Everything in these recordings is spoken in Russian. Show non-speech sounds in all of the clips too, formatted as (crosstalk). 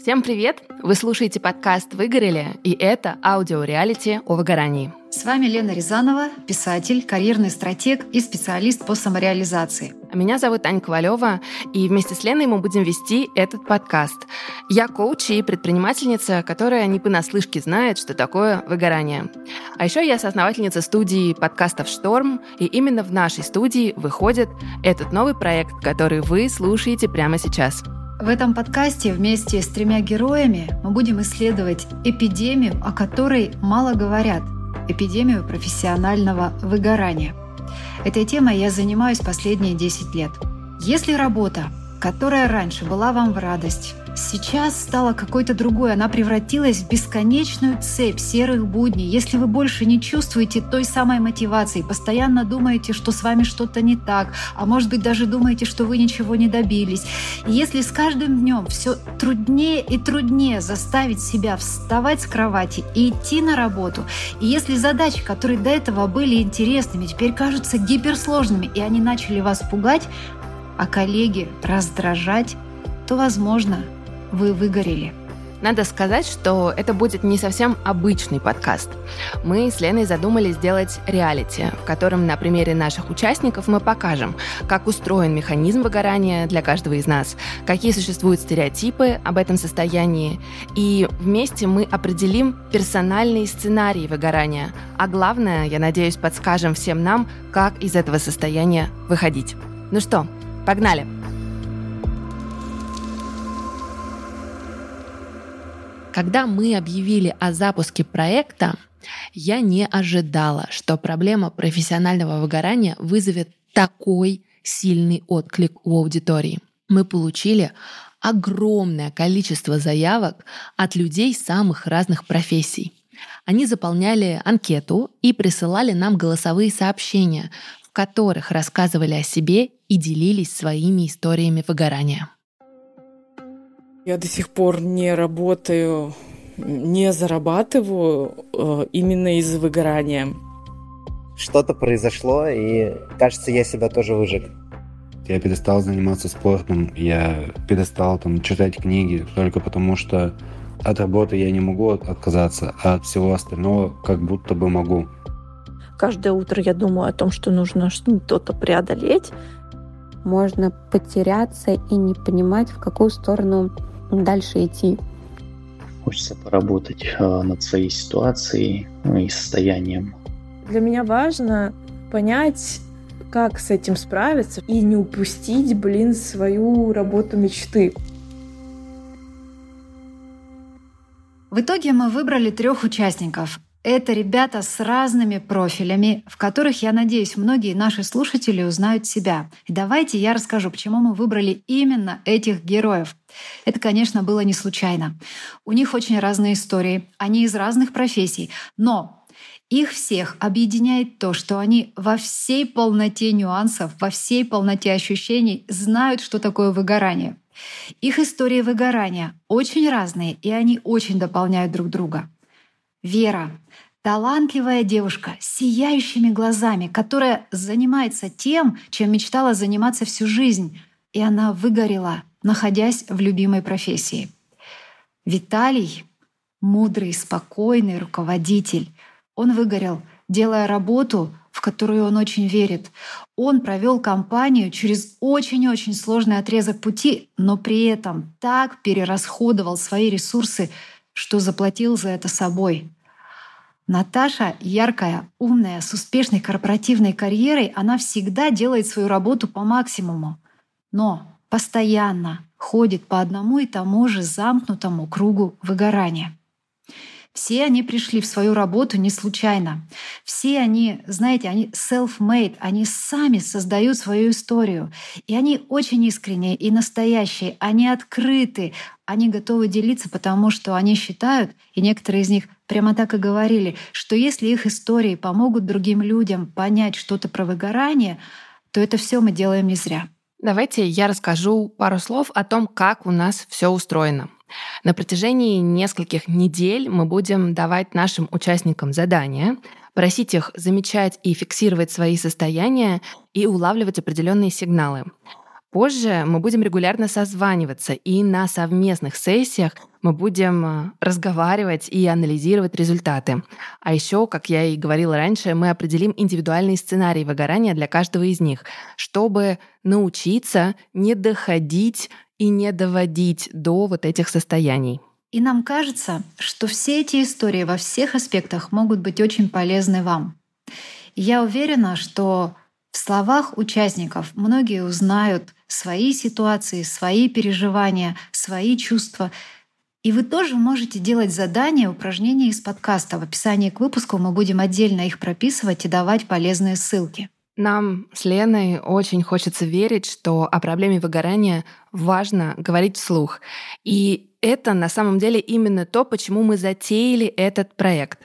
Всем привет! Вы слушаете подкаст «Выгорели» и это аудиореалити о выгорании. С вами Лена Рязанова, писатель, карьерный стратег и специалист по самореализации. А меня зовут Аня Ковалева, и вместе с Леной мы будем вести этот подкаст. Я коуч и предпринимательница, которая не понаслышке знает, что такое выгорание. А еще я соосновательница студии подкастов «Шторм», и именно в нашей студии выходит этот новый проект, который вы слушаете прямо сейчас – в этом подкасте вместе с тремя героями мы будем исследовать эпидемию, о которой мало говорят – эпидемию профессионального выгорания. Этой темой я занимаюсь последние 10 лет. Если работа, которая раньше была вам в радость, сейчас стала какой-то другой. Она превратилась в бесконечную цепь серых будней. Если вы больше не чувствуете той самой мотивации, постоянно думаете, что с вами что-то не так, а может быть даже думаете, что вы ничего не добились. И если с каждым днем все труднее и труднее заставить себя вставать с кровати и идти на работу, и если задачи, которые до этого были интересными, теперь кажутся гиперсложными, и они начали вас пугать, а коллеги раздражать, то, возможно, вы выгорели. Надо сказать, что это будет не совсем обычный подкаст. Мы с Леной задумали сделать реалити, в котором на примере наших участников мы покажем, как устроен механизм выгорания для каждого из нас, какие существуют стереотипы об этом состоянии, и вместе мы определим персональные сценарии выгорания, а главное, я надеюсь, подскажем всем нам, как из этого состояния выходить. Ну что, погнали! Когда мы объявили о запуске проекта, я не ожидала, что проблема профессионального выгорания вызовет такой сильный отклик у аудитории. Мы получили огромное количество заявок от людей самых разных профессий. Они заполняли анкету и присылали нам голосовые сообщения, в которых рассказывали о себе и делились своими историями выгорания. Я до сих пор не работаю, не зарабатываю э, именно из-за выгорания. Что-то произошло, и кажется, я себя тоже выжег. Я перестал заниматься спортом, я перестал там читать книги только потому, что от работы я не могу отказаться, а от всего остального как будто бы могу. Каждое утро я думаю о том, что нужно что-то преодолеть. Можно потеряться и не понимать, в какую сторону дальше идти. Хочется поработать э, над своей ситуацией ну, и состоянием. Для меня важно понять, как с этим справиться и не упустить, блин, свою работу мечты. В итоге мы выбрали трех участников. Это ребята с разными профилями, в которых, я надеюсь, многие наши слушатели узнают себя. И давайте я расскажу, почему мы выбрали именно этих героев. Это, конечно, было не случайно. У них очень разные истории, они из разных профессий, но их всех объединяет то, что они во всей полноте нюансов, во всей полноте ощущений знают, что такое выгорание. Их истории выгорания очень разные, и они очень дополняют друг друга. Вера — талантливая девушка с сияющими глазами, которая занимается тем, чем мечтала заниматься всю жизнь, и она выгорела, находясь в любимой профессии. Виталий — мудрый, спокойный руководитель. Он выгорел, делая работу, в которую он очень верит. Он провел компанию через очень-очень сложный отрезок пути, но при этом так перерасходовал свои ресурсы, что заплатил за это собой. Наташа яркая, умная, с успешной корпоративной карьерой, она всегда делает свою работу по максимуму, но постоянно ходит по одному и тому же замкнутому кругу выгорания. Все они пришли в свою работу не случайно. Все они, знаете, они self-made, они сами создают свою историю. И они очень искренние и настоящие, они открыты, они готовы делиться, потому что они считают, и некоторые из них прямо так и говорили, что если их истории помогут другим людям понять что-то про выгорание, то это все мы делаем не зря. Давайте я расскажу пару слов о том, как у нас все устроено. На протяжении нескольких недель мы будем давать нашим участникам задания, просить их замечать и фиксировать свои состояния и улавливать определенные сигналы. Позже мы будем регулярно созваниваться и на совместных сессиях Мы будем э, разговаривать и анализировать результаты. А еще, как я и говорила раньше, мы определим индивидуальный сценарий выгорания для каждого из них, чтобы научиться не доходить и не доводить до вот этих состояний. И нам кажется, что все эти истории во всех аспектах могут быть очень полезны вам. Я уверена, что в словах участников многие узнают свои ситуации, свои переживания, свои чувства. И вы тоже можете делать задания, упражнения из подкаста. В описании к выпуску мы будем отдельно их прописывать и давать полезные ссылки. Нам с Леной очень хочется верить, что о проблеме выгорания важно говорить вслух. И это на самом деле именно то, почему мы затеяли этот проект.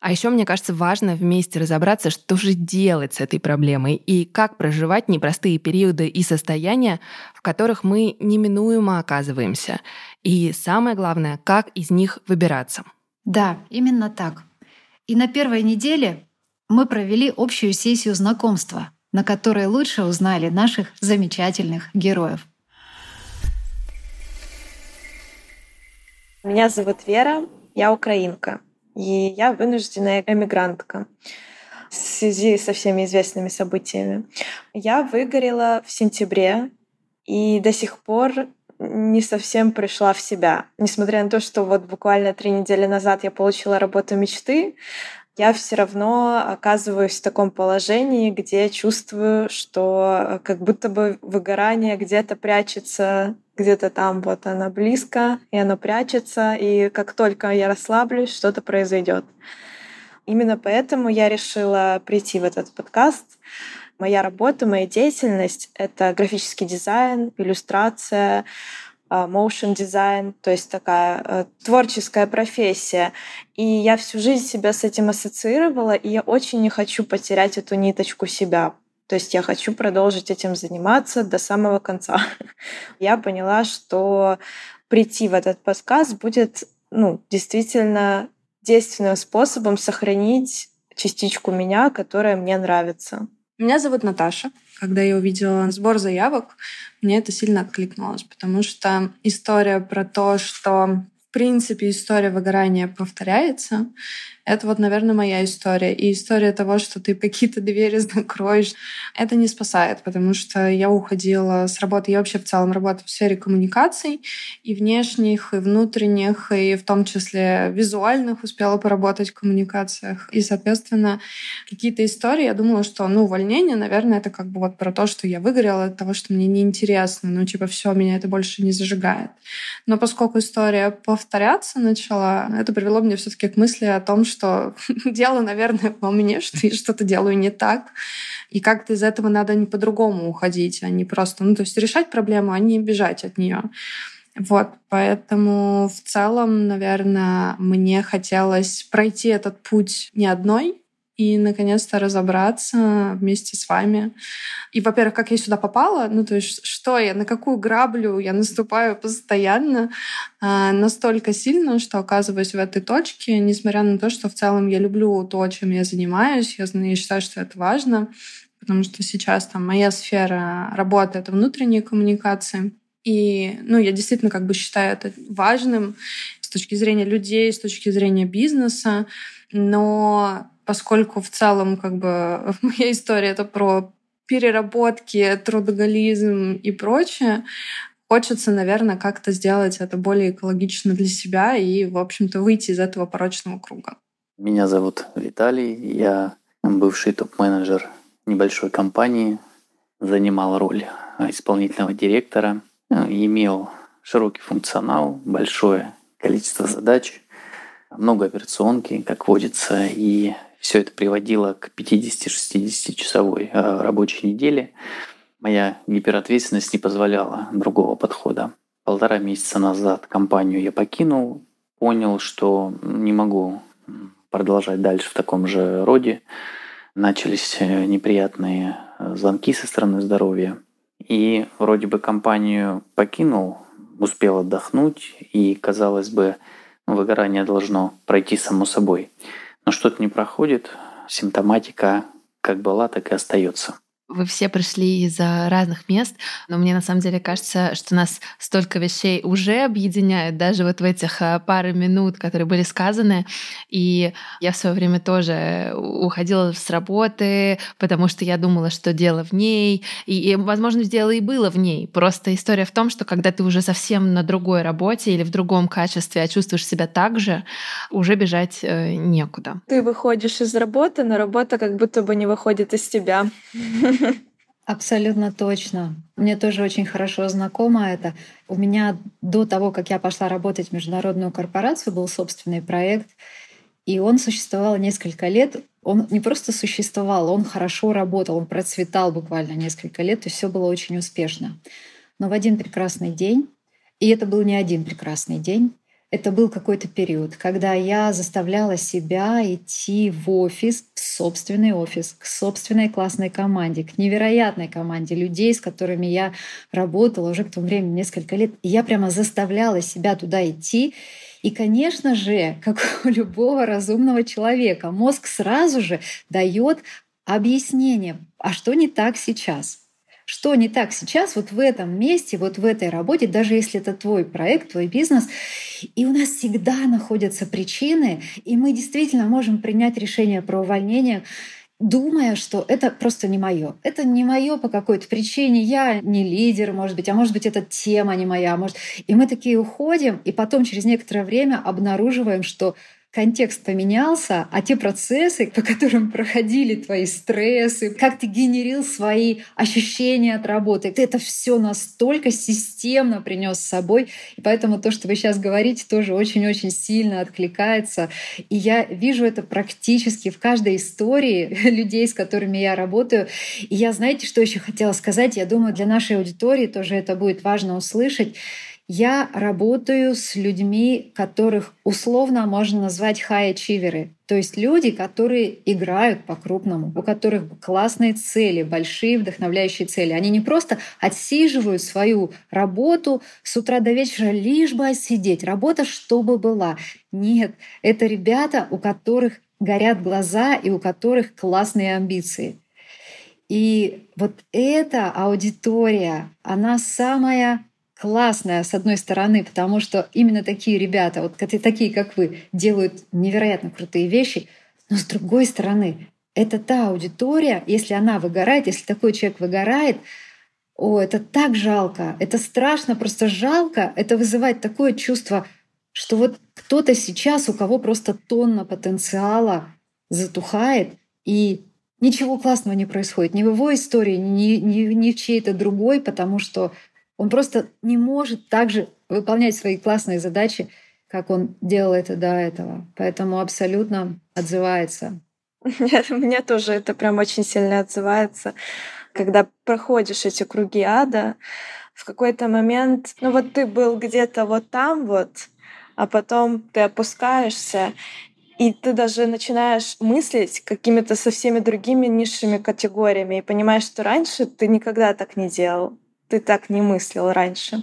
А еще, мне кажется, важно вместе разобраться, что же делать с этой проблемой и как проживать непростые периоды и состояния, в которых мы неминуемо оказываемся. И самое главное, как из них выбираться. Да, именно так. И на первой неделе мы провели общую сессию знакомства, на которой лучше узнали наших замечательных героев. Меня зовут Вера, я украинка, и я вынужденная эмигрантка в связи со всеми известными событиями. Я выгорела в сентябре и до сих пор не совсем пришла в себя. Несмотря на то, что вот буквально три недели назад я получила работу мечты, я все равно оказываюсь в таком положении, где чувствую, что э, как будто бы выгорание где-то прячется, где-то там вот оно близко, и оно прячется, и как только я расслаблюсь, что-то произойдет. Именно поэтому я решила прийти в этот подкаст. Моя работа, моя деятельность — это графический дизайн, иллюстрация, motion дизайн, то есть такая э, творческая профессия. И я всю жизнь себя с этим ассоциировала, и я очень не хочу потерять эту ниточку себя. То есть я хочу продолжить этим заниматься до самого конца. (laughs) Я поняла, что прийти в этот подкаст будет ну, действительно действенным способом сохранить частичку меня, которая мне нравится. Меня зовут Наташа. Когда я увидела сбор заявок, мне это сильно откликнулось, потому что история про то, что в принципе история выгорания повторяется, это вот, наверное, моя история. И история того, что ты какие-то двери (laughs) закроешь, это не спасает, потому что я уходила с работы, я вообще в целом работаю в сфере коммуникаций, и внешних, и внутренних, и в том числе визуальных успела поработать в коммуникациях. И, соответственно, какие-то истории, я думала, что, ну, увольнение, наверное, это как бы вот про то, что я выгорела от того, что мне неинтересно, ну, типа, все, меня это больше не зажигает. Но поскольку история повторяться начала, это привело меня все таки к мысли о том, что что (laughs) дело, наверное, во мне, что я что-то делаю не так. И как-то из этого надо не по-другому уходить, а не просто, ну, то есть решать проблему, а не бежать от нее. Вот, поэтому в целом, наверное, мне хотелось пройти этот путь не одной, и наконец-то разобраться вместе с вами. И, во-первых, как я сюда попала, ну то есть что я, на какую граблю я наступаю постоянно, э, настолько сильно, что оказываюсь в этой точке, несмотря на то, что в целом я люблю то, чем я занимаюсь, я, я считаю, что это важно, потому что сейчас там моя сфера работы — это внутренние коммуникации. И, ну, я действительно как бы считаю это важным с точки зрения людей, с точки зрения бизнеса, но поскольку в целом как бы (laughs) моя история это про переработки, трудоголизм и прочее, хочется, наверное, как-то сделать это более экологично для себя и, в общем-то, выйти из этого порочного круга. Меня зовут Виталий, я бывший топ-менеджер небольшой компании, занимал роль исполнительного директора, имел широкий функционал, большое количество задач, много операционки, как водится, и все это приводило к 50-60 часовой э, рабочей неделе. Моя гиперответственность не позволяла другого подхода. Полтора месяца назад компанию я покинул, понял, что не могу продолжать дальше в таком же роде. Начались э, неприятные э, звонки со стороны здоровья. И вроде бы компанию покинул, успел отдохнуть, и, казалось бы, выгорание должно пройти само собой. Но что-то не проходит, симптоматика как была, так и остается. Вы все пришли из разных мест, но мне на самом деле кажется, что нас столько вещей уже объединяет, даже вот в этих а, пары минут, которые были сказаны. И я в свое время тоже уходила с работы, потому что я думала, что дело в ней. И, и возможно, дело и было в ней. Просто история в том, что когда ты уже совсем на другой работе или в другом качестве, а чувствуешь себя так же, уже бежать э, некуда. Ты выходишь из работы, но работа как будто бы не выходит из тебя. (laughs) Абсолютно точно. Мне тоже очень хорошо знакомо это. У меня до того, как я пошла работать в международную корпорацию, был собственный проект, и он существовал несколько лет. Он не просто существовал, он хорошо работал, он процветал буквально несколько лет, и все было очень успешно. Но в один прекрасный день, и это был не один прекрасный день, это был какой-то период, когда я заставляла себя идти в офис, в собственный офис, к собственной классной команде, к невероятной команде людей, с которыми я работала уже к тому времени несколько лет. И я прямо заставляла себя туда идти. И, конечно же, (laughs) как у любого разумного человека, мозг сразу же дает объяснение, а что не так сейчас, что не так сейчас вот в этом месте, вот в этой работе, даже если это твой проект, твой бизнес. И у нас всегда находятся причины, и мы действительно можем принять решение про увольнение думая, что это просто не мое. Это не мое по какой-то причине. Я не лидер, может быть, а может быть, эта тема не моя. Может... И мы такие уходим, и потом через некоторое время обнаруживаем, что контекст поменялся, а те процессы, по которым проходили твои стрессы, как ты генерил свои ощущения от работы, ты это все настолько системно принес с собой. И поэтому то, что вы сейчас говорите, тоже очень-очень сильно откликается. И я вижу это практически в каждой истории (laughs) людей, с которыми я работаю. И я, знаете, что еще хотела сказать? Я думаю, для нашей аудитории тоже это будет важно услышать. Я работаю с людьми, которых условно можно назвать high-ачиверы, то есть люди, которые играют по-крупному, у которых классные цели, большие вдохновляющие цели. Они не просто отсиживают свою работу с утра до вечера, лишь бы отсидеть. Работа чтобы была. Нет, это ребята, у которых горят глаза и у которых классные амбиции. И вот эта аудитория, она самая классная, с одной стороны, потому что именно такие ребята, вот такие, как вы, делают невероятно крутые вещи, но с другой стороны, это та аудитория, если она выгорает, если такой человек выгорает, о, это так жалко, это страшно, просто жалко, это вызывает такое чувство, что вот кто-то сейчас, у кого просто тонна потенциала затухает, и ничего классного не происходит ни в его истории, ни, ни, ни в чьей-то другой, потому что он просто не может также выполнять свои классные задачи, как он делал это до этого. Поэтому абсолютно отзывается. Мне тоже это прям очень сильно отзывается. Когда проходишь эти круги ада, в какой-то момент, ну вот ты был где-то вот там вот, а потом ты опускаешься, и ты даже начинаешь мыслить какими-то со всеми другими низшими категориями и понимаешь, что раньше ты никогда так не делал ты так не мыслил раньше.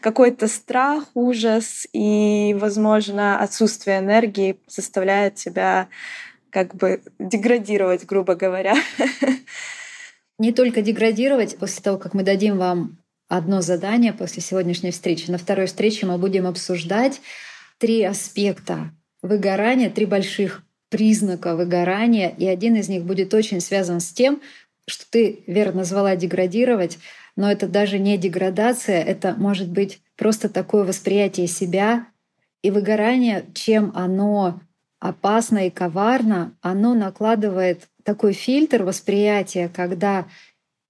Какой-то страх, ужас и, возможно, отсутствие энергии заставляет тебя как бы деградировать, грубо говоря. (laughs) Не только деградировать, после того, как мы дадим вам одно задание после сегодняшней встречи. На второй встрече мы будем обсуждать три аспекта выгорания, три больших признака выгорания, и один из них будет очень связан с тем, что ты верно назвала деградировать, но это даже не деградация, это может быть просто такое восприятие себя и выгорание, чем оно опасно и коварно, оно накладывает такой фильтр восприятия, когда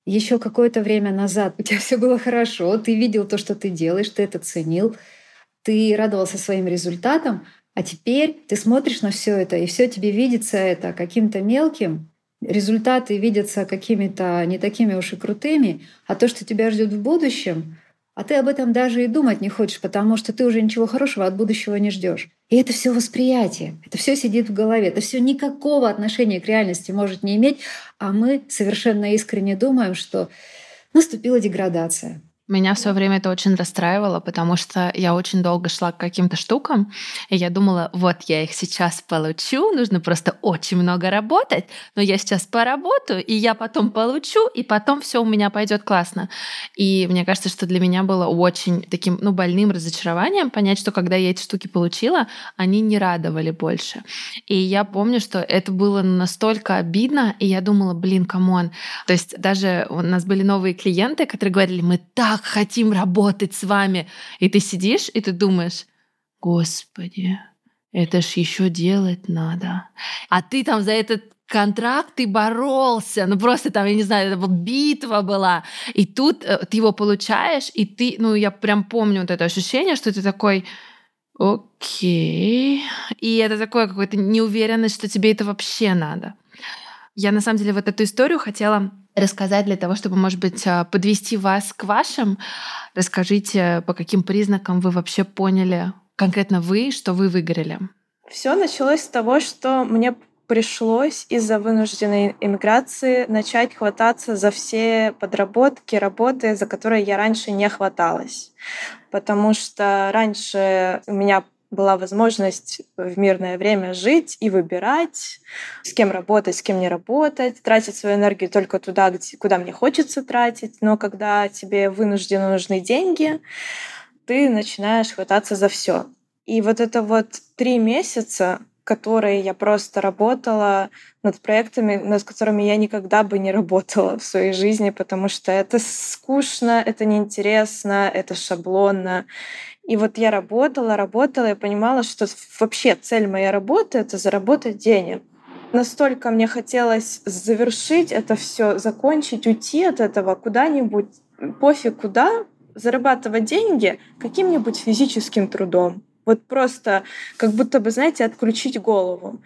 еще какое-то время назад у тебя все было хорошо, ты видел то, что ты делаешь, ты это ценил, ты радовался своим результатам, а теперь ты смотришь на все это, и все тебе видится это каким-то мелким, результаты видятся какими-то не такими уж и крутыми, а то, что тебя ждет в будущем, а ты об этом даже и думать не хочешь, потому что ты уже ничего хорошего от будущего не ждешь. И это все восприятие, это все сидит в голове, это все никакого отношения к реальности может не иметь, а мы совершенно искренне думаем, что наступила деградация. Меня в свое время это очень расстраивало, потому что я очень долго шла к каким-то штукам, и я думала, вот я их сейчас получу, нужно просто очень много работать, но я сейчас поработаю, и я потом получу, и потом все у меня пойдет классно. И мне кажется, что для меня было очень таким, ну, больным разочарованием понять, что когда я эти штуки получила, они не радовали больше. И я помню, что это было настолько обидно, и я думала, блин, come on. То есть даже у нас были новые клиенты, которые говорили, мы так так хотим работать с вами. И ты сидишь, и ты думаешь, Господи, это ж еще делать надо. А ты там за этот контракт ты боролся, ну просто там, я не знаю, это битва была. И тут э, ты его получаешь, и ты, ну я прям помню вот это ощущение, что ты такой, окей. И это такое какое-то неуверенность, что тебе это вообще надо. Я на самом деле вот эту историю хотела рассказать для того, чтобы, может быть, а, подвести вас к вашим. Расскажите, по каким признакам вы вообще поняли, конкретно вы, что вы выгорели? Все началось с того, что мне пришлось из-за вынужденной иммиграции начать хвататься за все подработки, работы, за которые я раньше не хваталась. Потому что раньше у меня была возможность в мирное время жить и выбирать, с кем работать, с кем не работать, тратить свою энергию только туда, куда мне хочется тратить. Но когда тебе вынужденно нужны деньги, ты начинаешь хвататься за все. И вот это вот три месяца, которые я просто работала над проектами, над которыми я никогда бы не работала в своей жизни, потому что это скучно, это неинтересно, это шаблонно. И вот я работала, работала и понимала, что вообще цель моей работы — это заработать денег. Настолько мне хотелось завершить это все, закончить, уйти от этого куда-нибудь, пофиг куда, зарабатывать деньги каким-нибудь физическим трудом. Вот просто как будто бы, знаете, отключить голову.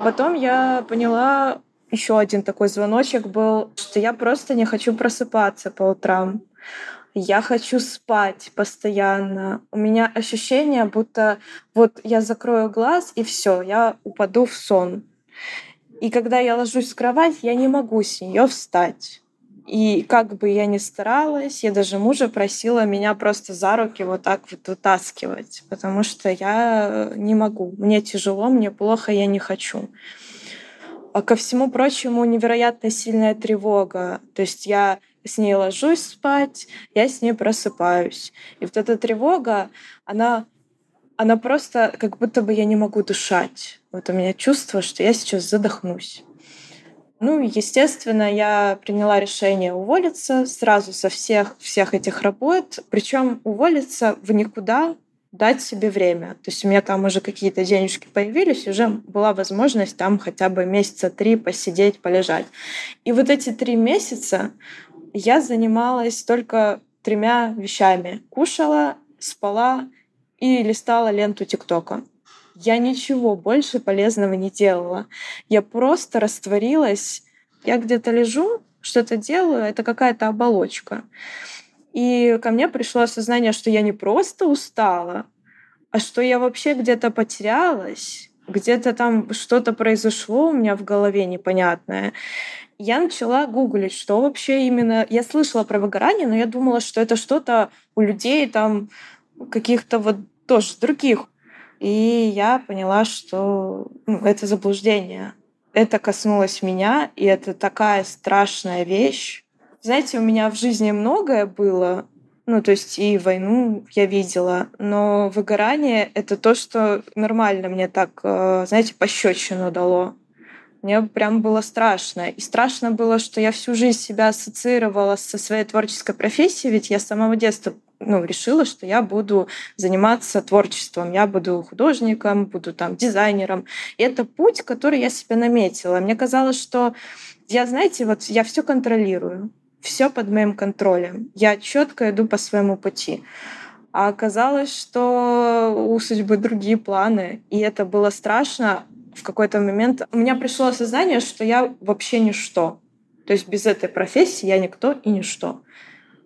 Потом я поняла, еще один такой звоночек был, что я просто не хочу просыпаться по утрам я хочу спать постоянно. У меня ощущение, будто вот я закрою глаз и все, я упаду в сон. И когда я ложусь в кровать, я не могу с нее встать. И как бы я ни старалась, я даже мужа просила меня просто за руки вот так вот вытаскивать, потому что я не могу. Мне тяжело, мне плохо, я не хочу. А ко всему прочему невероятно сильная тревога. То есть я с ней ложусь спать, я с ней просыпаюсь. И вот эта тревога, она, она просто как будто бы я не могу дышать. Вот у меня чувство, что я сейчас задохнусь. Ну, естественно, я приняла решение уволиться сразу со всех, всех этих работ. Причем уволиться в никуда, дать себе время. То есть у меня там уже какие-то денежки появились, уже была возможность там хотя бы месяца три посидеть, полежать. И вот эти три месяца я занималась только тремя вещами. Кушала, спала и листала ленту ТикТока. Я ничего больше полезного не делала. Я просто растворилась. Я где-то лежу, что-то делаю, это какая-то оболочка. И ко мне пришло осознание, что я не просто устала, а что я вообще где-то потерялась, где-то там что-то произошло у меня в голове непонятное я начала гуглить, что вообще именно... Я слышала про выгорание, но я думала, что это что-то у людей там каких-то вот тоже других. И я поняла, что ну, это заблуждение. Это коснулось меня, и это такая страшная вещь. Знаете, у меня в жизни многое было, ну, то есть и войну я видела, но выгорание — это то, что нормально мне так, э, знаете, пощечину дало. Мне прям было страшно. И страшно было, что я всю жизнь себя ассоциировала со своей творческой профессией, ведь я с самого детства ну, решила, что я буду заниматься творчеством, я буду художником, буду там дизайнером. И это путь, который я себе наметила. Мне казалось, что я, знаете, вот я все контролирую, все под моим контролем. Я четко иду по своему пути. А оказалось, что у судьбы другие планы. И это было страшно, в какой-то момент у меня пришло осознание, что я вообще ничто. То есть без этой профессии я никто и ничто.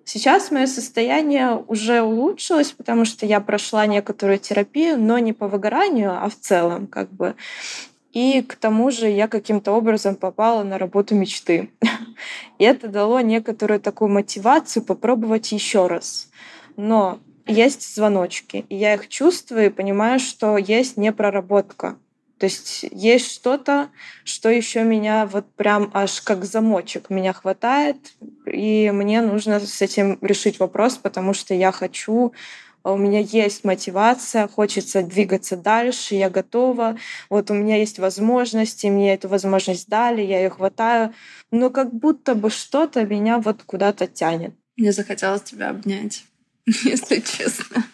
Сейчас мое состояние уже улучшилось, потому что я прошла некоторую терапию, но не по выгоранию, а в целом как бы. И к тому же я каким-то образом попала на работу мечты. И это дало некоторую такую мотивацию попробовать еще раз. Но есть звоночки, и я их чувствую и понимаю, что есть непроработка. То есть есть что-то, что еще меня вот прям аж как замочек меня хватает, и мне нужно с этим решить вопрос, потому что я хочу у меня есть мотивация, хочется двигаться дальше, я готова, вот у меня есть возможности, мне эту возможность дали, я ее хватаю, но как будто бы что-то меня вот куда-то тянет. Мне захотелось тебя обнять, (laughs) если честно.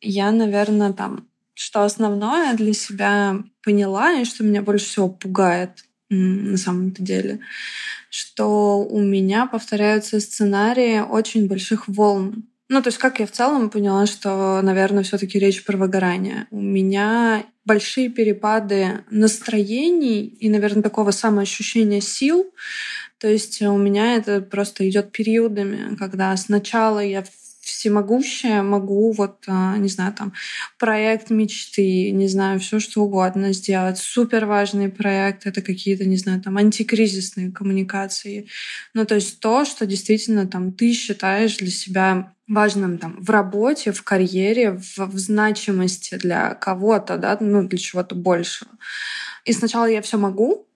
Я, наверное, там, что основное для себя поняла, и что меня больше всего пугает на самом-то деле, что у меня повторяются сценарии очень больших волн. Ну, то есть, как я в целом поняла, что, наверное, все таки речь про выгорание. У меня большие перепады настроений и, наверное, такого самоощущения сил. То есть у меня это просто идет периодами, когда сначала я всемогущая, могу вот, а, не знаю, там, проект мечты, не знаю, все что угодно сделать. Супер важный проект — это какие-то, не знаю, там, антикризисные коммуникации. Ну, то есть то, что действительно там ты считаешь для себя важным там в работе, в карьере, в, в значимости для кого-то, да, ну, для чего-то большего. И сначала я все могу,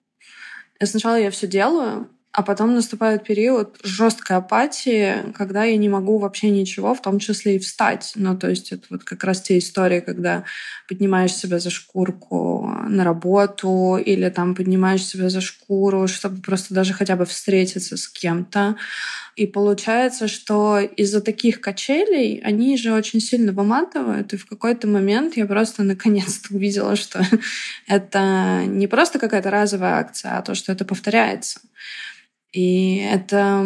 и сначала я все делаю, а потом наступает период жесткой апатии, когда я не могу вообще ничего, в том числе и встать. Ну, то есть это вот как раз те истории, когда поднимаешь себя за шкурку на работу или там поднимаешь себя за шкуру, чтобы просто даже хотя бы встретиться с кем-то. И получается, что из-за таких качелей они же очень сильно выматывают. И в какой-то момент я просто наконец-то увидела, что (laughs) это не просто какая-то разовая акция, а то, что это повторяется. И это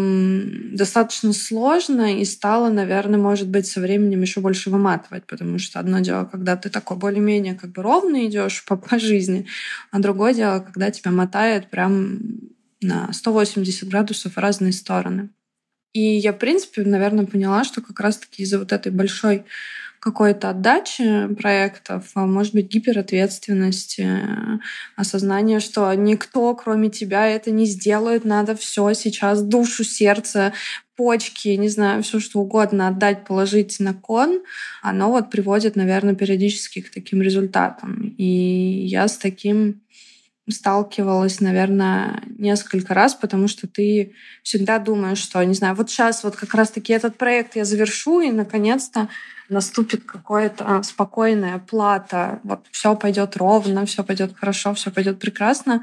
достаточно сложно и стало, наверное, может быть, со временем еще больше выматывать, потому что одно дело, когда ты такой более-менее как бы ровно идешь по, по жизни, а другое дело, когда тебя мотает прям на 180 градусов в разные стороны. И я, в принципе, наверное, поняла, что как раз-таки из-за вот этой большой какой-то отдачи проектов, а может быть, гиперответственности, осознание, что никто, кроме тебя, это не сделает, надо все сейчас, душу, сердце, почки, не знаю, все что угодно отдать, положить на кон, оно вот приводит, наверное, периодически к таким результатам. И я с таким сталкивалась, наверное, несколько раз, потому что ты всегда думаешь, что, не знаю, вот сейчас вот как раз-таки этот проект я завершу, и наконец-то наступит какая-то спокойная плата, вот все пойдет ровно, все пойдет хорошо, все пойдет прекрасно.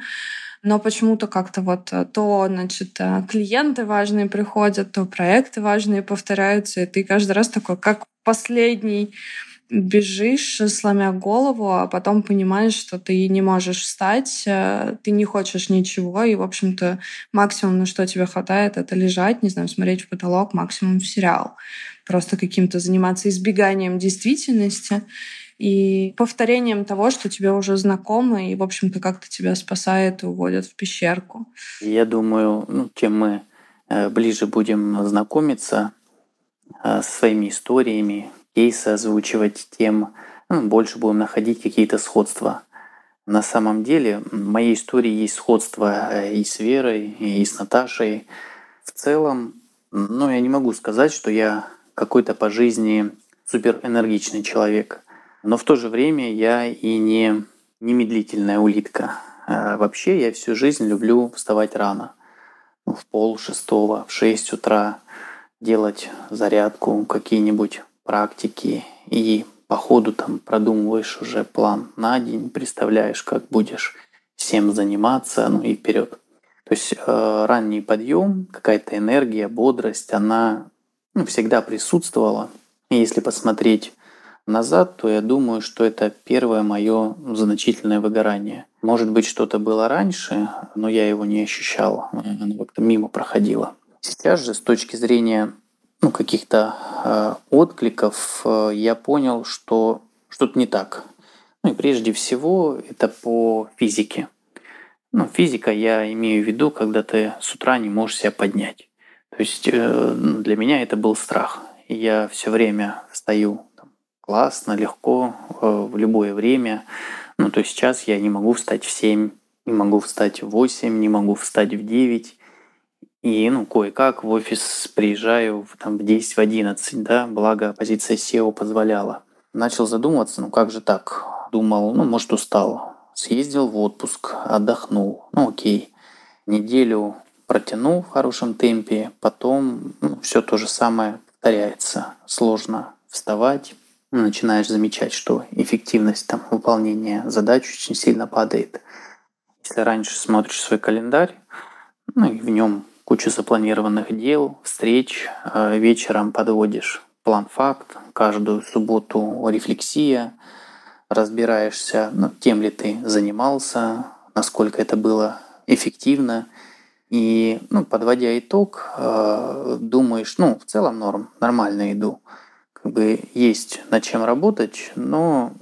Но почему-то как-то вот то, значит, клиенты важные приходят, то проекты важные повторяются, и ты каждый раз такой, как последний бежишь, сломя голову, а потом понимаешь, что ты не можешь встать, э, ты не хочешь ничего, и, в общем-то, максимум, на что тебе хватает, это лежать, не знаю, смотреть в потолок, максимум в сериал. Просто каким-то заниматься избеганием действительности и повторением того, что тебе уже знакомо, и, в общем-то, как-то тебя спасает и уводит в пещерку. Я думаю, ну, чем мы э, ближе будем знакомиться э, со своими историями, кейсы озвучивать, тем ну, больше будем находить какие-то сходства. На самом деле в моей истории есть сходство э, и с Верой, и с Наташей. В целом, ну, я не могу сказать, что я какой-то по жизни суперэнергичный человек. Но в то же время я и не, не медлительная улитка. А вообще я всю жизнь люблю вставать рано. В пол шестого, в шесть утра делать зарядку, какие-нибудь практики и по ходу там продумываешь уже план на день, представляешь, как будешь всем заниматься, ну и вперед. То есть э, ранний подъем, какая-то энергия, бодрость, она ну, всегда присутствовала. И если посмотреть назад, то я думаю, что это первое мое значительное выгорание. Может быть, что-то было раньше, но я его не ощущал, оно как-то мимо проходило. Сейчас же с точки зрения ну, каких-то э, откликов э, я понял, что что-то не так. Ну и прежде всего это по физике. Ну, физика я имею в виду, когда ты с утра не можешь себя поднять. То есть э, для меня это был страх. Я все время встаю там, классно, легко, э, в любое время. Ну, то есть сейчас я не могу встать в 7, не могу встать в 8, не могу встать в 9. И, ну, кое-как в офис приезжаю там, в 10, в 11, да, благо позиция SEO позволяла. Начал задумываться, ну как же так? Думал, ну, может, устал. Съездил в отпуск, отдохнул. Ну, окей. Неделю протянул в хорошем темпе, потом ну, все то же самое повторяется. Сложно вставать, начинаешь замечать, что эффективность там, выполнения задач очень сильно падает. Если раньше смотришь свой календарь, ну и в нем куча запланированных дел, встреч, э, вечером подводишь план-факт, каждую субботу рефлексия, разбираешься, ну, тем ли ты занимался, насколько это было эффективно. И, ну, подводя итог, э, думаешь, ну, в целом норм, нормально иду как бы есть над чем работать, но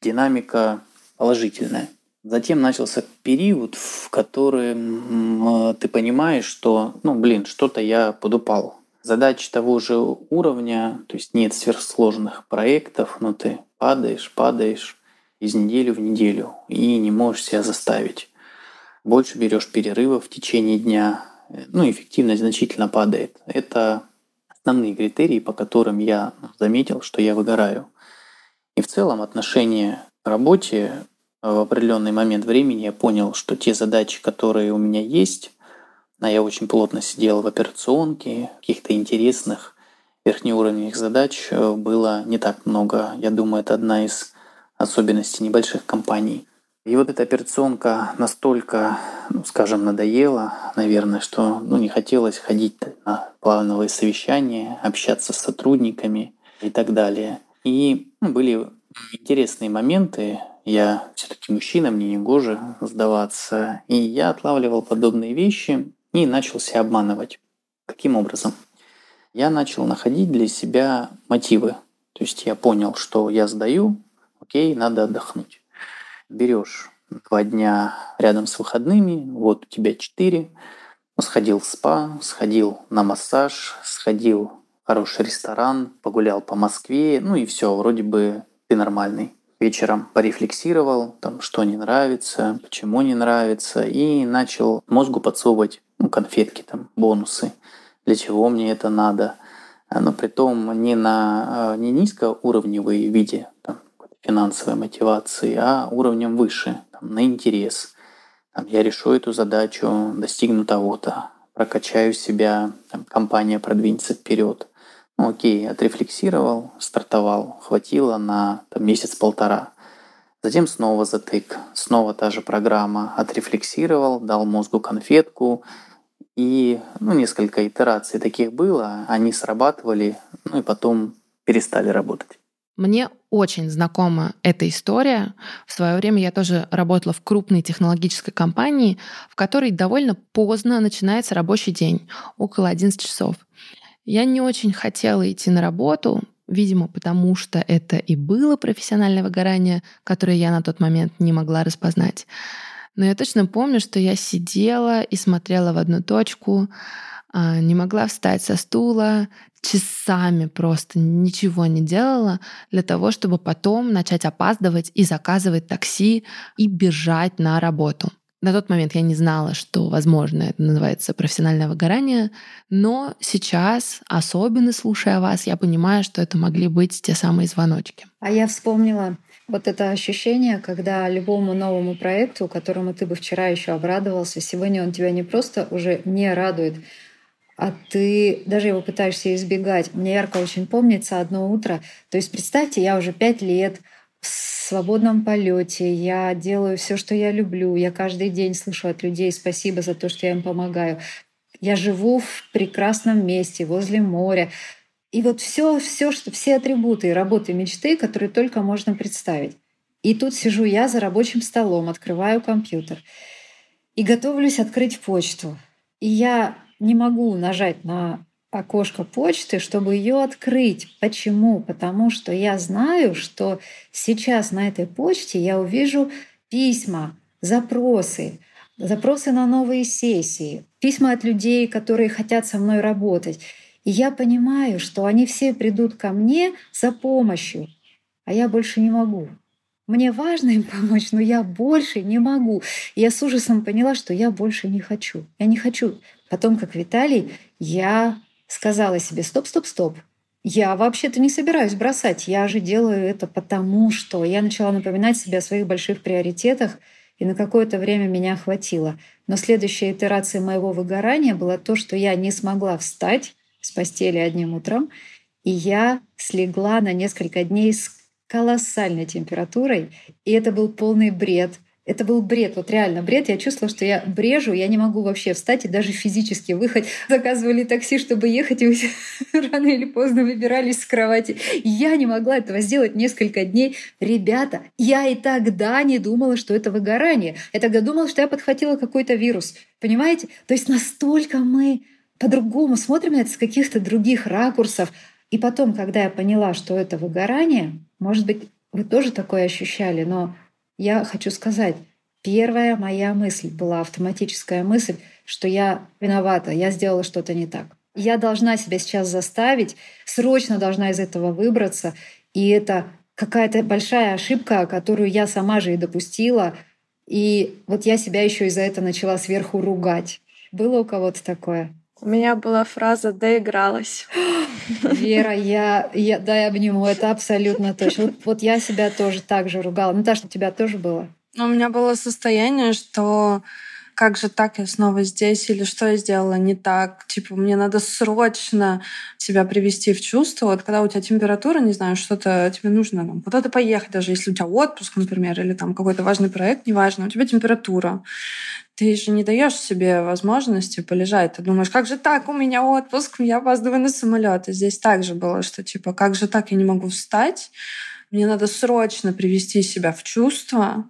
динамика положительная. Затем начался период, в котором ты понимаешь, что, ну, блин, что-то я подупал. Задачи того же уровня, то есть нет сверхсложных проектов, но ты падаешь, падаешь из недели в неделю и не можешь себя заставить. Больше берешь перерывов в течение дня, ну, эффективность значительно падает. Это основные критерии, по которым я заметил, что я выгораю. И в целом отношение к работе в определенный момент времени я понял, что те задачи, которые у меня есть, а я очень плотно сидел в операционке, каких-то интересных верхнеуровневых задач э, было не так много. Я думаю, это одна из особенностей небольших компаний. И вот эта операционка настолько, ну, скажем, надоела, наверное, что ну, не хотелось ходить на плановые совещания, общаться с сотрудниками и так далее. И ну, были интересные моменты. Я все-таки мужчина, мне не гоже сдаваться. И я отлавливал подобные вещи и начал себя обманывать. Каким образом? Я начал находить для себя мотивы. То есть я понял, что я сдаю, окей, надо отдохнуть берешь два дня рядом с выходными, вот у тебя четыре, сходил в спа, сходил на массаж, сходил в хороший ресторан, погулял по Москве, ну и все, вроде бы ты нормальный. Вечером порефлексировал, там, что не нравится, почему не нравится, и начал мозгу подсовывать ну, конфетки, там, бонусы, для чего мне это надо. Но при том не на не низкоуровневые виде, там, финансовой мотивации, а уровнем выше, там, на интерес. Там, я решу эту задачу, достигну того-то, прокачаю себя, там, компания продвинется вперед. Ну окей, отрефлексировал, стартовал, хватило на месяц-полтора. Затем снова затык, снова та же программа, отрефлексировал, дал мозгу конфетку, и ну, несколько итераций таких было, они срабатывали, ну и потом перестали работать. Мне очень знакома эта история. В свое время я тоже работала в крупной технологической компании, в которой довольно поздно начинается рабочий день, около 11 часов. Я не очень хотела идти на работу, видимо, потому что это и было профессиональное выгорание, которое я на тот момент не могла распознать. Но я точно помню, что я сидела и смотрела в одну точку, а, не могла встать со стула, часами просто ничего не делала для того, чтобы потом начать опаздывать и заказывать такси и бежать на работу. На тот момент я не знала, что, возможно, это называется профессиональное выгорание, но сейчас, особенно слушая вас, я понимаю, что это могли быть те самые звоночки. А я вспомнила вот это ощущение, когда любому новому проекту, которому ты бы вчера еще обрадовался, сегодня он тебя не просто уже не радует, а ты даже его пытаешься избегать. Мне ярко очень помнится одно утро. То есть представьте, я уже пять лет в свободном полете, я делаю все, что я люблю, я каждый день слышу от людей спасибо за то, что я им помогаю. Я живу в прекрасном месте, возле моря. И вот все, все, что, все атрибуты работы мечты, которые только можно представить. И тут сижу я за рабочим столом, открываю компьютер и готовлюсь открыть почту. И я не могу нажать на окошко почты, чтобы ее открыть. Почему? Потому что я знаю, что сейчас на этой почте я увижу письма, запросы, запросы на новые сессии, письма от людей, которые хотят со мной работать. И я понимаю, что они все придут ко мне за помощью, а я больше не могу. Мне важно им помочь, но я больше не могу. Я с ужасом поняла, что я больше не хочу. Я не хочу. Потом, как Виталий, я сказала себе, стоп, стоп, стоп. Я вообще-то не собираюсь бросать. Я же делаю это потому, что я начала напоминать себе о своих больших приоритетах, и на какое-то время меня хватило. Но следующая итерация моего выгорания была то, что я не смогла встать с постели одним утром, и я слегла на несколько дней с колоссальной температурой, и это был полный бред. Это был бред, вот реально бред. Я чувствовала, что я брежу, я не могу вообще встать и даже физически выехать. Заказывали такси, чтобы ехать, и вы (laughs) рано или поздно выбирались с кровати. Я не могла этого сделать несколько дней. Ребята, я и тогда не думала, что это выгорание. Я тогда думала, что я подхватила какой-то вирус. Понимаете? То есть настолько мы по-другому смотрим на это с каких-то других ракурсов. И потом, когда я поняла, что это выгорание, может быть, вы тоже такое ощущали, но я хочу сказать, первая моя мысль была автоматическая мысль, что я виновата, я сделала что-то не так. Я должна себя сейчас заставить, срочно должна из этого выбраться. И это какая-то большая ошибка, которую я сама же и допустила. И вот я себя еще и за это начала сверху ругать. Было у кого-то такое? У меня была фраза «доигралась». (gasps) Вера, я, я дай обниму, это абсолютно точно. Вот, вот я себя тоже так же ругала. Наташа, у тебя тоже было? У меня было состояние, что как же так я снова здесь, или что я сделала не так. Типа, мне надо срочно себя привести в чувство. Вот когда у тебя температура, не знаю, что-то тебе нужно там, куда-то поехать, даже если у тебя отпуск, например, или там какой-то важный проект, неважно, у тебя температура. Ты же не даешь себе возможности полежать. Ты думаешь, как же так, у меня отпуск, я опаздываю на самолет. И здесь также было, что типа, как же так, я не могу встать, мне надо срочно привести себя в чувство,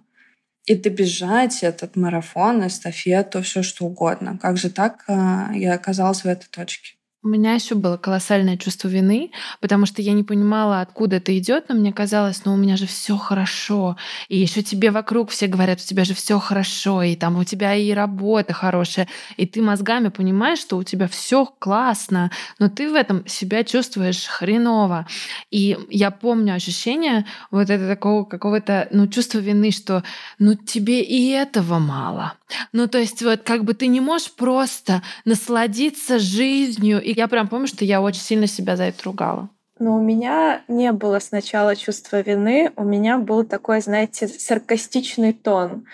и добежать этот марафон, эстафету, все что угодно. Как же так э, я оказалась в этой точке? У меня еще было колоссальное чувство вины, потому что я не понимала, откуда это идет, но мне казалось, ну у меня же все хорошо. И еще тебе вокруг все говорят, у тебя же все хорошо, и там у тебя и работа хорошая, и ты мозгами понимаешь, что у тебя все классно, но ты в этом себя чувствуешь хреново. И я помню ощущение вот это такого какого-то, ну, чувства вины, что ну тебе и этого мало. Ну, то есть вот как бы ты не можешь просто насладиться жизнью и я прям помню, что я очень сильно себя за это ругала. Но у меня не было сначала чувства вины, у меня был такой, знаете, саркастичный тон.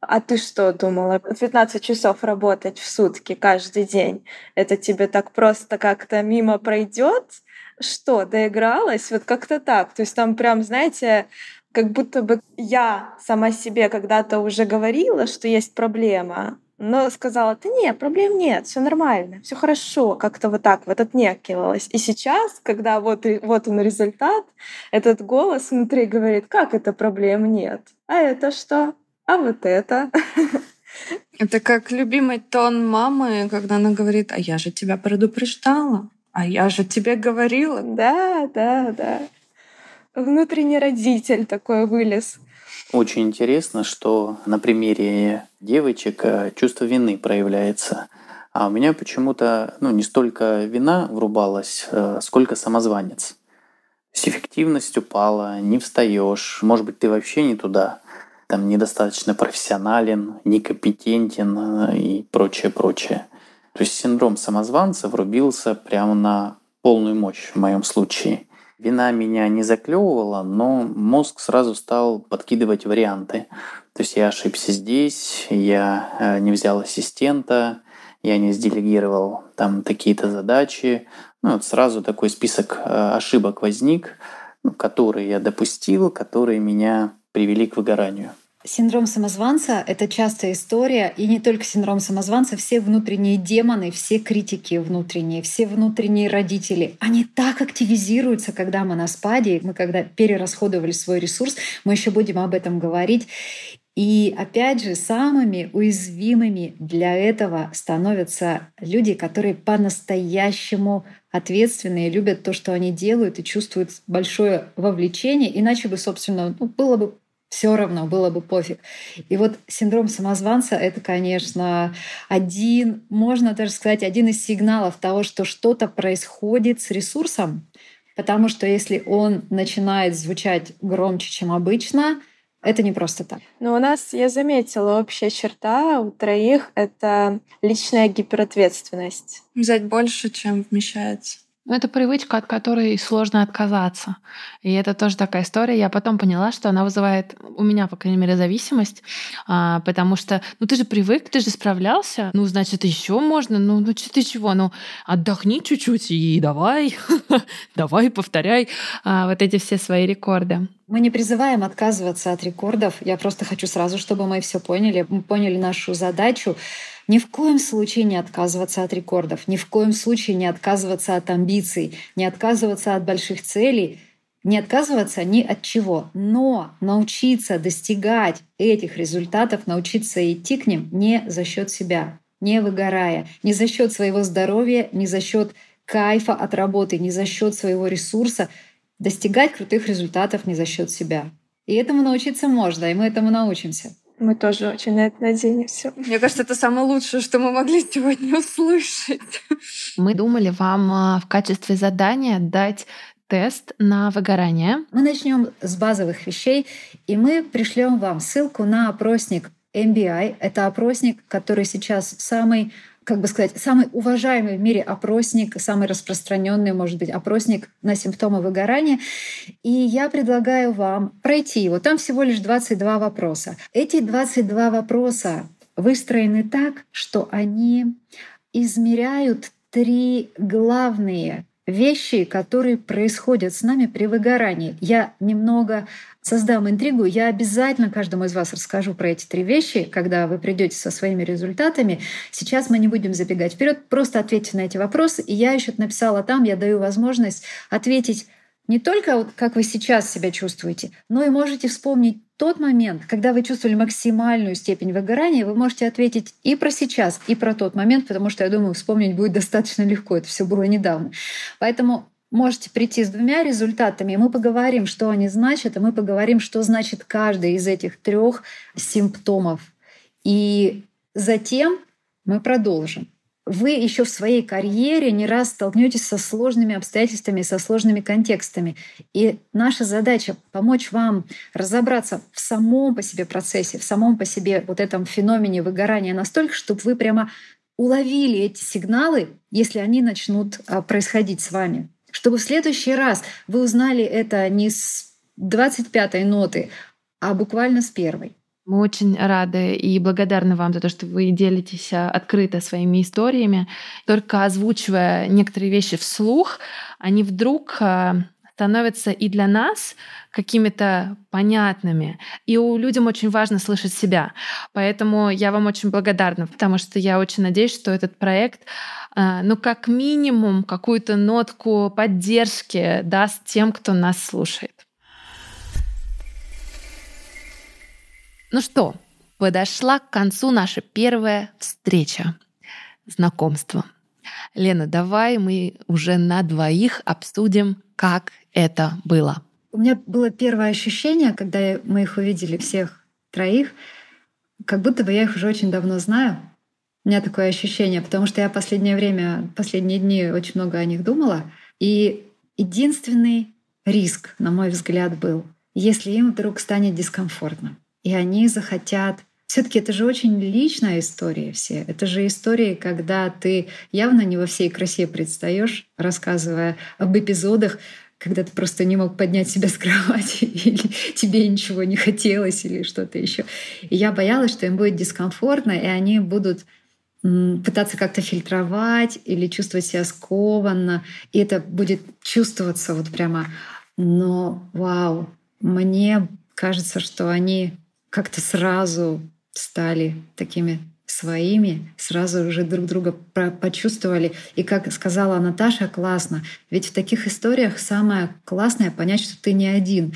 А ты что думала? 15 часов работать в сутки каждый день. Это тебе так просто как-то мимо пройдет? Что, доигралась? Вот как-то так. То есть там прям, знаете, как будто бы я сама себе когда-то уже говорила, что есть проблема, но сказала, да нет, проблем нет, все нормально, все хорошо, как-то вот так вот отнекивалась. И сейчас, когда вот, вот он результат, этот голос внутри говорит, как это проблем нет? А это что? А вот это? (laughs) Это как любимый тон мамы, когда она говорит, а я же тебя предупреждала, а я же тебе говорила. Да, да, да. Внутренний родитель такой вылез. Очень интересно, что на примере девочек э, чувство вины проявляется. А у меня почему-то ну, не столько вина врубалась, э, сколько самозванец. Есть эффективность упала, не встаешь, может быть, ты вообще не туда, там недостаточно профессионален, некомпетентен э, и прочее, прочее. То есть синдром самозванца врубился прямо на полную мощь в моем случае. Вина меня не заклевывала, но мозг сразу стал подкидывать варианты. То есть я ошибся здесь, я э, не взял ассистента, я не сделегировал там такие-то задачи. Ну, вот сразу такой список э, ошибок возник, ну, которые я допустил, которые меня привели к выгоранию. Синдром самозванца — это частая история, и не только синдром самозванца, все внутренние демоны, все критики внутренние, все внутренние родители, они так активизируются, когда мы на спаде, мы когда перерасходовали свой ресурс, мы еще будем об этом говорить. И опять же, самыми уязвимыми для этого становятся люди, которые по-настоящему ответственные, любят то, что они делают и чувствуют большое вовлечение. Иначе бы, собственно, ну, было бы все равно было бы пофиг. И вот синдром самозванца — это, конечно, один, можно даже сказать, один из сигналов того, что что-то происходит с ресурсом, потому что если он начинает звучать громче, чем обычно, Это не просто так. Но у нас, я заметила, общая черта у троих — это личная гиперответственность. Взять больше, чем вмещается. Ну, это привычка, от которой сложно отказаться. И это тоже такая история. Я потом поняла, что она вызывает у меня, по крайней мере, зависимость, а, потому что, ну, ты же привык, ты же справлялся, ну, значит, еще можно, ну, ну, ты чего, ну, отдохни чуть-чуть и давай, (laughs) давай, повторяй а, вот эти все свои рекорды. Мы не призываем отказываться от рекордов. Я просто хочу сразу, чтобы мы все поняли, мы поняли нашу задачу. Ни в коем случае не отказываться от рекордов, ни в коем случае не отказываться от амбиций, не отказываться от больших целей, не отказываться ни от чего, но научиться достигать этих результатов, научиться идти к ним не за счет себя, не выгорая, не за счет своего здоровья, не за счет кайфа от работы, не за счет своего ресурса, достигать крутых результатов не за счет себя. И этому научиться можно, и мы этому научимся. Мы тоже очень на это надеемся. Мне кажется, это самое лучшее, что мы могли сегодня услышать. Мы думали вам а, в качестве задания дать тест на выгорание. Мы начнем с базовых вещей, и мы пришлем вам ссылку на опросник MBI. Это опросник, который сейчас самый как бы сказать, самый уважаемый в мире опросник, самый распространенный, может быть, опросник на симптомы выгорания. И я предлагаю вам пройти его. Там всего лишь 22 вопроса. Эти 22 вопроса выстроены так, что они измеряют три главные вещи, которые происходят с нами при выгорании. Я немного создам интригу. Я обязательно каждому из вас расскажу про эти три вещи, когда вы придете со своими результатами. Сейчас мы не будем забегать вперед, просто ответьте на эти вопросы. И я еще написала там, я даю возможность ответить не только вот как вы сейчас себя чувствуете, но и можете вспомнить тот момент, когда вы чувствовали максимальную степень выгорания, вы можете ответить и про сейчас, и про тот момент, потому что, я думаю, вспомнить будет достаточно легко. Это все было недавно. Поэтому можете прийти с двумя результатами, и мы поговорим, что они значат, и мы поговорим, что значит каждый из этих трех симптомов. И затем мы продолжим. Вы еще в своей карьере не раз столкнетесь со сложными обстоятельствами, со сложными контекстами. И наша задача — помочь вам разобраться в самом по себе процессе, в самом по себе вот этом феномене выгорания настолько, чтобы вы прямо уловили эти сигналы, если они начнут а, происходить с вами чтобы в следующий раз вы узнали это не с 25-й ноты, а буквально с первой. Мы очень рады и благодарны вам за то, что вы делитесь а, открыто своими историями. Только озвучивая некоторые вещи вслух, они вдруг а, становятся и для нас какими-то понятными. И у людям очень важно слышать себя. Поэтому я вам очень благодарна, потому что я очень надеюсь, что этот проект а, ну, как минимум, какую-то нотку поддержки даст тем, кто нас слушает. Ну что, подошла к концу наша первая встреча, знакомство. Лена, давай мы уже на двоих обсудим, как это было. У меня было первое ощущение, когда мы их увидели всех троих, как будто бы я их уже очень давно знаю. У меня такое ощущение, потому что я последнее время, последние дни очень много о них думала. И единственный риск, на мой взгляд, был, если им вдруг станет дискомфортно, и они захотят все-таки это же очень личная история все. Это же истории, когда ты явно не во всей красе предстаешь, рассказывая об эпизодах, когда ты просто не мог поднять себя с кровати, (laughs) или тебе ничего не хотелось, или что-то еще. И я боялась, что им будет дискомфортно, и они будут пытаться как-то фильтровать или чувствовать себя скованно. И это будет чувствоваться вот прямо. Но вау, мне кажется, что они как-то сразу стали такими своими, сразу уже друг друга почувствовали. И как сказала Наташа, классно. Ведь в таких историях самое классное понять, что ты не один.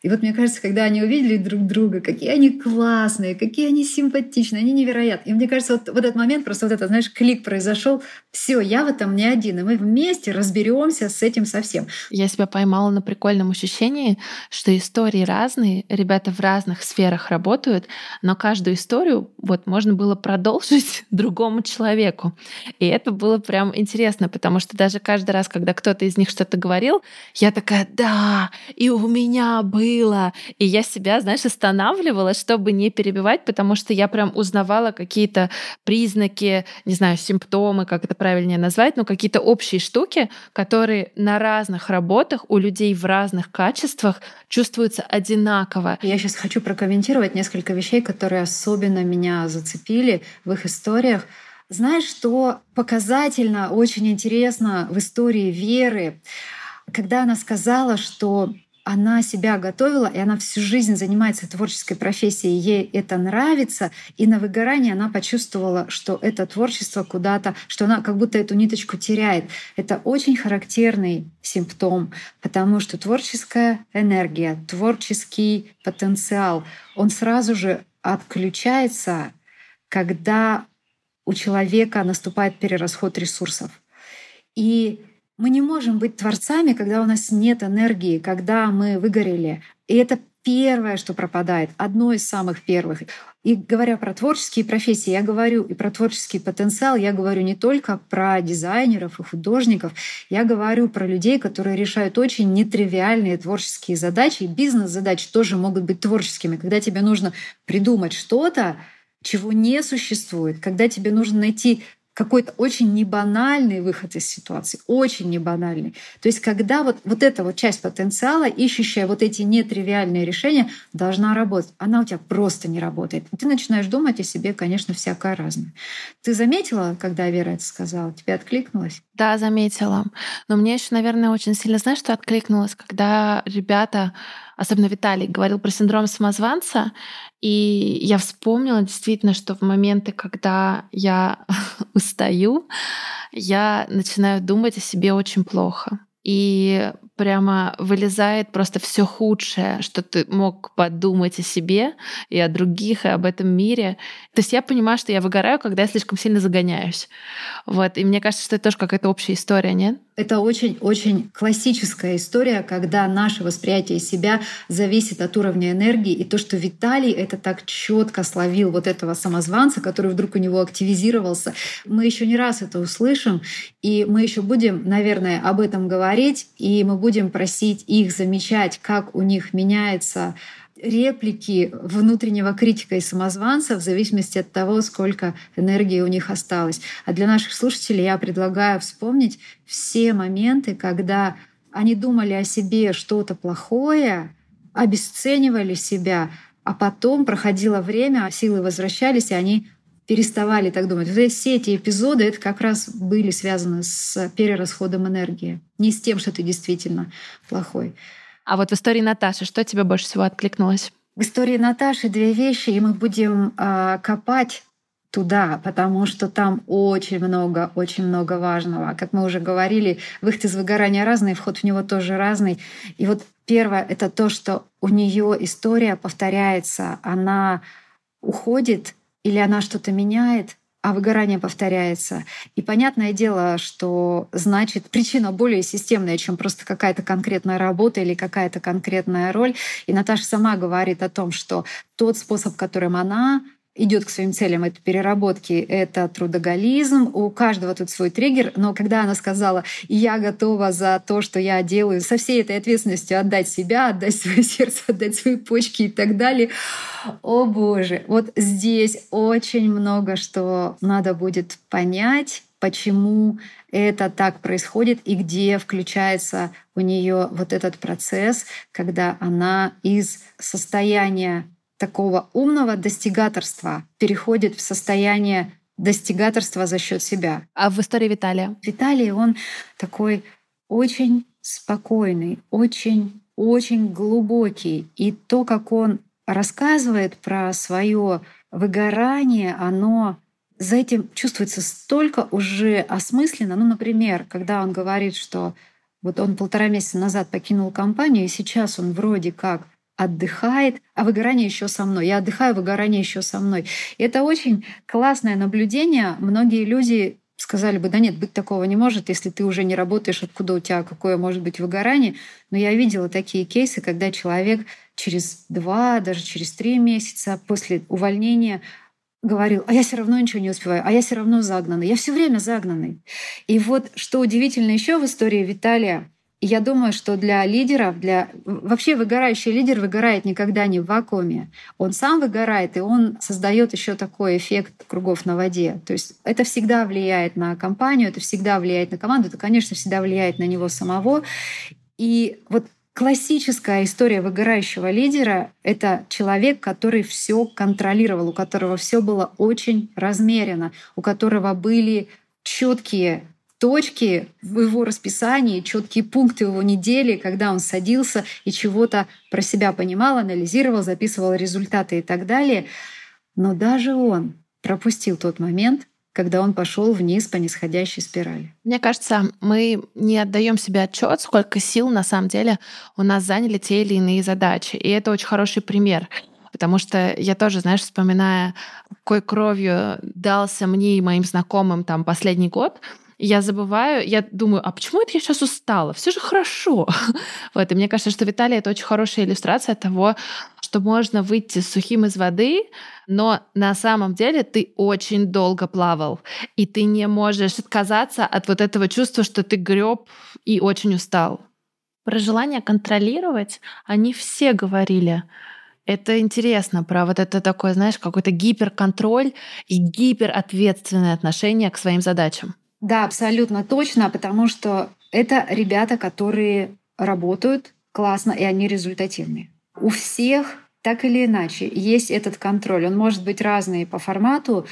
И вот мне кажется, когда они увидели друг друга, какие они классные, какие они симпатичные, они невероятные. И мне кажется, вот, вот этот момент, просто вот этот, знаешь, клик произошел. Все, я в этом не один, и мы вместе разберемся с этим совсем. Я себя поймала на прикольном ощущении, что истории разные, ребята в разных сферах работают, но каждую историю вот можно было продолжить (laughs) другому человеку. И это было прям интересно, потому что даже каждый раз, когда кто-то из них что-то говорил, я такая, да, и у меня бы было. И я себя, знаешь, останавливала, чтобы не перебивать, потому что я прям узнавала какие-то признаки, не знаю, симптомы, как это правильнее назвать, но какие-то общие штуки, которые на разных работах у людей в разных качествах чувствуются одинаково. Я сейчас хочу прокомментировать несколько вещей, которые особенно меня зацепили в их историях. Знаешь, что показательно, очень интересно в истории Веры, когда она сказала, что она себя готовила, и она всю жизнь занимается творческой профессией, ей это нравится, и на выгорании она почувствовала, что это творчество куда-то, что она как будто эту ниточку теряет. Это очень характерный симптом, потому что творческая энергия, творческий потенциал, он сразу же отключается, когда у человека наступает перерасход ресурсов. И мы не можем быть творцами, когда у нас нет энергии, когда мы выгорели. И это первое, что пропадает, одно из самых первых. И говоря про творческие профессии, я говорю и про творческий потенциал, я говорю не только про дизайнеров и художников, я говорю про людей, которые решают очень нетривиальные творческие задачи. И бизнес-задачи тоже могут быть творческими, когда тебе нужно придумать что-то, чего не существует, когда тебе нужно найти какой-то очень небанальный выход из ситуации, очень небанальный. То есть когда вот, вот эта вот часть потенциала, ищущая вот эти нетривиальные решения, должна работать. Она у тебя просто не работает. Ты начинаешь думать о себе, конечно, всякое разное. Ты заметила, когда Вера это сказала? Тебе откликнулось? Да, заметила. Но мне еще, наверное, очень сильно, знаешь, что откликнулось, когда ребята особенно Виталий, говорил про синдром самозванца, и я вспомнила действительно, что в моменты, когда я (laughs) устаю, я начинаю думать о себе очень плохо. И прямо вылезает просто все худшее, что ты мог подумать о себе и о других, и об этом мире. То есть я понимаю, что я выгораю, когда я слишком сильно загоняюсь. Вот. И мне кажется, что это тоже какая-то общая история, нет? Это очень-очень классическая история, когда наше восприятие себя зависит от уровня энергии. И то, что Виталий это так четко словил вот этого самозванца, который вдруг у него активизировался, мы еще не раз это услышим, и мы еще будем, наверное, об этом говорить, и мы будем просить их замечать, как у них меняется реплики внутреннего критика и самозванца в зависимости от того, сколько энергии у них осталось. А для наших слушателей я предлагаю вспомнить все моменты, когда они думали о себе что-то плохое, обесценивали себя, а потом проходило время, силы возвращались, и они переставали так думать. Вот все эти эпизоды это как раз были связаны с перерасходом энергии, не с тем, что ты действительно плохой. А вот в истории Наташи что тебе больше всего откликнулось? В истории Наташи две вещи, и мы будем э, копать туда, потому что там очень много, очень много важного. Как мы уже говорили, выход из выгорания разный, вход в него тоже разный. И вот первое — это то, что у нее история повторяется, она уходит или она что-то меняет, а выгорание повторяется. И понятное дело, что значит причина более системная, чем просто какая-то конкретная работа или какая-то конкретная роль. И Наташа сама говорит о том, что тот способ, которым она идет к своим целям, это переработки, это трудоголизм. У каждого тут свой триггер. Но когда она сказала, я готова за то, что я делаю, со всей этой ответственностью отдать себя, отдать свое (laughs) сердце, отдать свои почки и так далее, о боже, вот здесь очень много что надо будет понять, почему это так происходит и где включается у нее вот этот процесс, когда она из состояния такого умного достигаторства переходит в состояние достигаторства за счет себя. А в истории Виталия? Виталий, он такой очень спокойный, очень, очень глубокий. И то, как он рассказывает про свое выгорание, оно за этим чувствуется столько уже осмысленно. Ну, например, когда он говорит, что вот он полтора месяца назад покинул компанию, и сейчас он вроде как отдыхает, а выгорание еще со мной. Я отдыхаю, выгорание еще со мной. Это очень классное наблюдение. Многие люди сказали бы, да нет, быть такого не может, если ты уже не работаешь, откуда у тебя какое может быть выгорание. Но я видела такие кейсы, когда человек через два, даже через три месяца после увольнения говорил, а я все равно ничего не успеваю, а я все равно загнанный, я все время загнанный. И вот что удивительно еще в истории Виталия, я думаю, что для лидеров, для вообще выгорающий лидер выгорает никогда не в вакууме. Он сам выгорает, и он создает еще такой эффект кругов на воде. То есть это всегда влияет на компанию, это всегда влияет на команду, это, конечно, всегда влияет на него самого. И вот классическая история выгорающего лидера — это человек, который все контролировал, у которого все было очень размерено, у которого были четкие точки в его расписании, четкие пункты его недели, когда он садился и чего-то про себя понимал, анализировал, записывал результаты и так далее. Но даже он пропустил тот момент, когда он пошел вниз по нисходящей спирали. Мне кажется, мы не отдаем себе отчет, сколько сил на самом деле у нас заняли те или иные задачи. И это очень хороший пример. Потому что я тоже, знаешь, вспоминая, какой кровью дался мне и моим знакомым там последний год, я забываю, я думаю, а почему это я сейчас устала? Все же хорошо. (laughs) вот, и мне кажется, что Виталий — это очень хорошая иллюстрация того, что можно выйти сухим из воды, но на самом деле ты очень долго плавал, и ты не можешь отказаться от вот этого чувства, что ты греб и очень устал. Про желание контролировать они все говорили. Это интересно про вот это такое, знаешь, какой-то гиперконтроль и гиперответственное отношение к своим задачам. Да, абсолютно точно, потому что это ребята, которые работают классно, и они результативные. У всех так или иначе есть этот контроль. Он может быть разный по формату,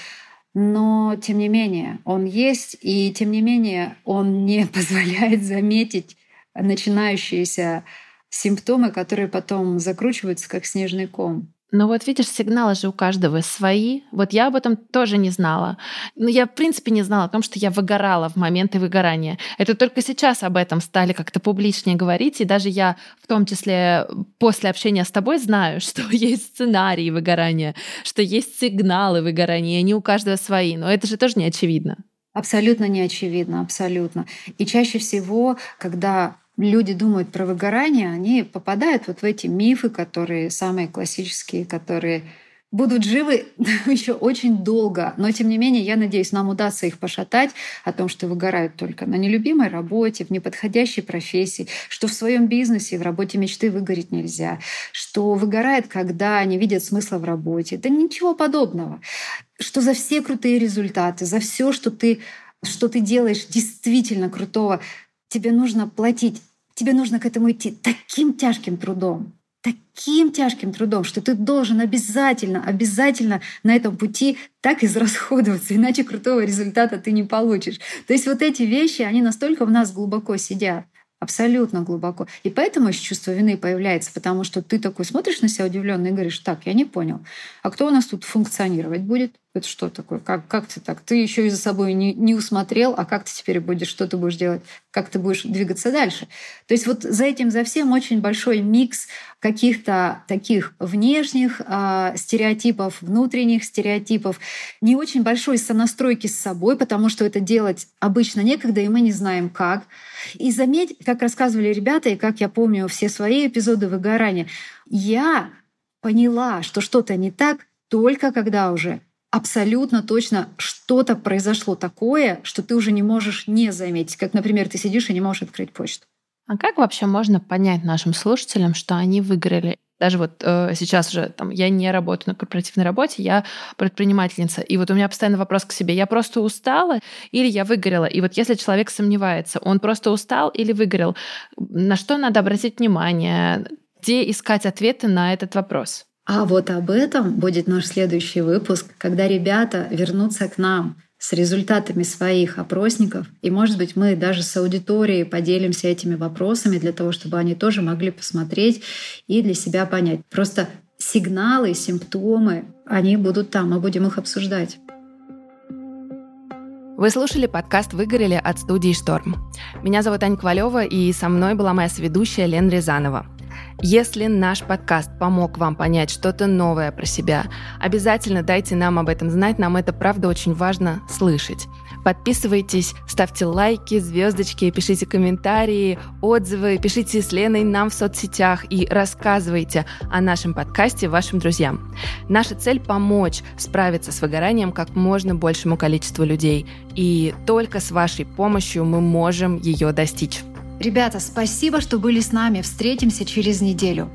но тем не менее он есть, и тем не менее он не (laughs) позволяет заметить начинающиеся симптомы, которые потом закручиваются как снежный ком. Ну вот видишь, сигналы же у каждого свои. Вот я об этом тоже не знала. Но я, в принципе, не знала о том, что я выгорала в моменты выгорания. Это только сейчас об этом стали как-то публичнее говорить. И даже я, в том числе после общения с тобой, знаю, (laughs) что есть сценарии выгорания, что есть сигналы выгорания. Они у каждого свои. Но это же тоже не очевидно. Абсолютно не очевидно, абсолютно. И чаще всего, когда люди думают про выгорание, они попадают вот в эти мифы, которые самые классические, которые будут живы (laughs) еще очень долго. Но, тем не менее, я надеюсь, нам удастся их пошатать о том, что выгорают только на нелюбимой работе, в неподходящей профессии, что в своем бизнесе, в работе мечты выгореть нельзя, что выгорает, когда не видят смысла в работе. Да ничего подобного. Что за все крутые результаты, за все, что ты что ты делаешь действительно крутого, тебе нужно платить, тебе нужно к этому идти таким тяжким трудом, таким тяжким трудом, что ты должен обязательно, обязательно на этом пути так израсходоваться, иначе крутого результата ты не получишь. То есть вот эти вещи, они настолько в нас глубоко сидят. Абсолютно глубоко. И поэтому еще чувство вины появляется, потому что ты такой смотришь на себя удивленно и говоришь, так, я не понял, а кто у нас тут функционировать будет? Это что такое? Как, как ты так? Ты еще и за собой не, не усмотрел, а как ты теперь будешь, что ты будешь делать? Как ты будешь двигаться дальше? То есть вот за этим, за всем очень большой микс каких-то таких внешних э, стереотипов, внутренних стереотипов, не очень большой сонастройки с собой, потому что это делать обычно некогда, и мы не знаем как. И заметь, как рассказывали ребята, и как я помню все свои эпизоды выгорания, я поняла, что что-то не так только когда уже абсолютно точно что-то произошло такое, что ты уже не можешь не заметить. Как, например, ты сидишь и не можешь открыть почту. А как вообще можно понять нашим слушателям, что они выиграли? Даже вот э, сейчас уже там я не работаю на корпоративной работе, я предпринимательница. И вот у меня постоянно вопрос к себе: я просто устала или я выгорела? И вот если человек сомневается, он просто устал или выгорел, на что надо обратить внимание? Где искать ответы на этот вопрос? А вот об этом будет наш следующий выпуск, когда ребята вернутся к нам с результатами своих опросников. И, может быть, мы даже с аудиторией поделимся этими вопросами для того, чтобы они тоже могли посмотреть и для себя понять. Просто сигналы, симптомы, они будут там, мы будем их обсуждать. Вы слушали подкаст «Выгорели» от студии «Шторм». Меня зовут Аня Ковалева, и со мной была моя соведущая Лена Рязанова. Если наш подкаст помог вам понять что-то новое про себя, обязательно дайте нам об этом знать, нам это правда очень важно слышать. Подписывайтесь, ставьте лайки, звездочки, пишите комментарии, отзывы, пишите с Леной нам в соцсетях и рассказывайте о нашем подкасте вашим друзьям. Наша цель — помочь справиться с выгоранием как можно большему количеству людей. И только с вашей помощью мы можем ее достичь. Ребята, спасибо, что были с нами. Встретимся через неделю.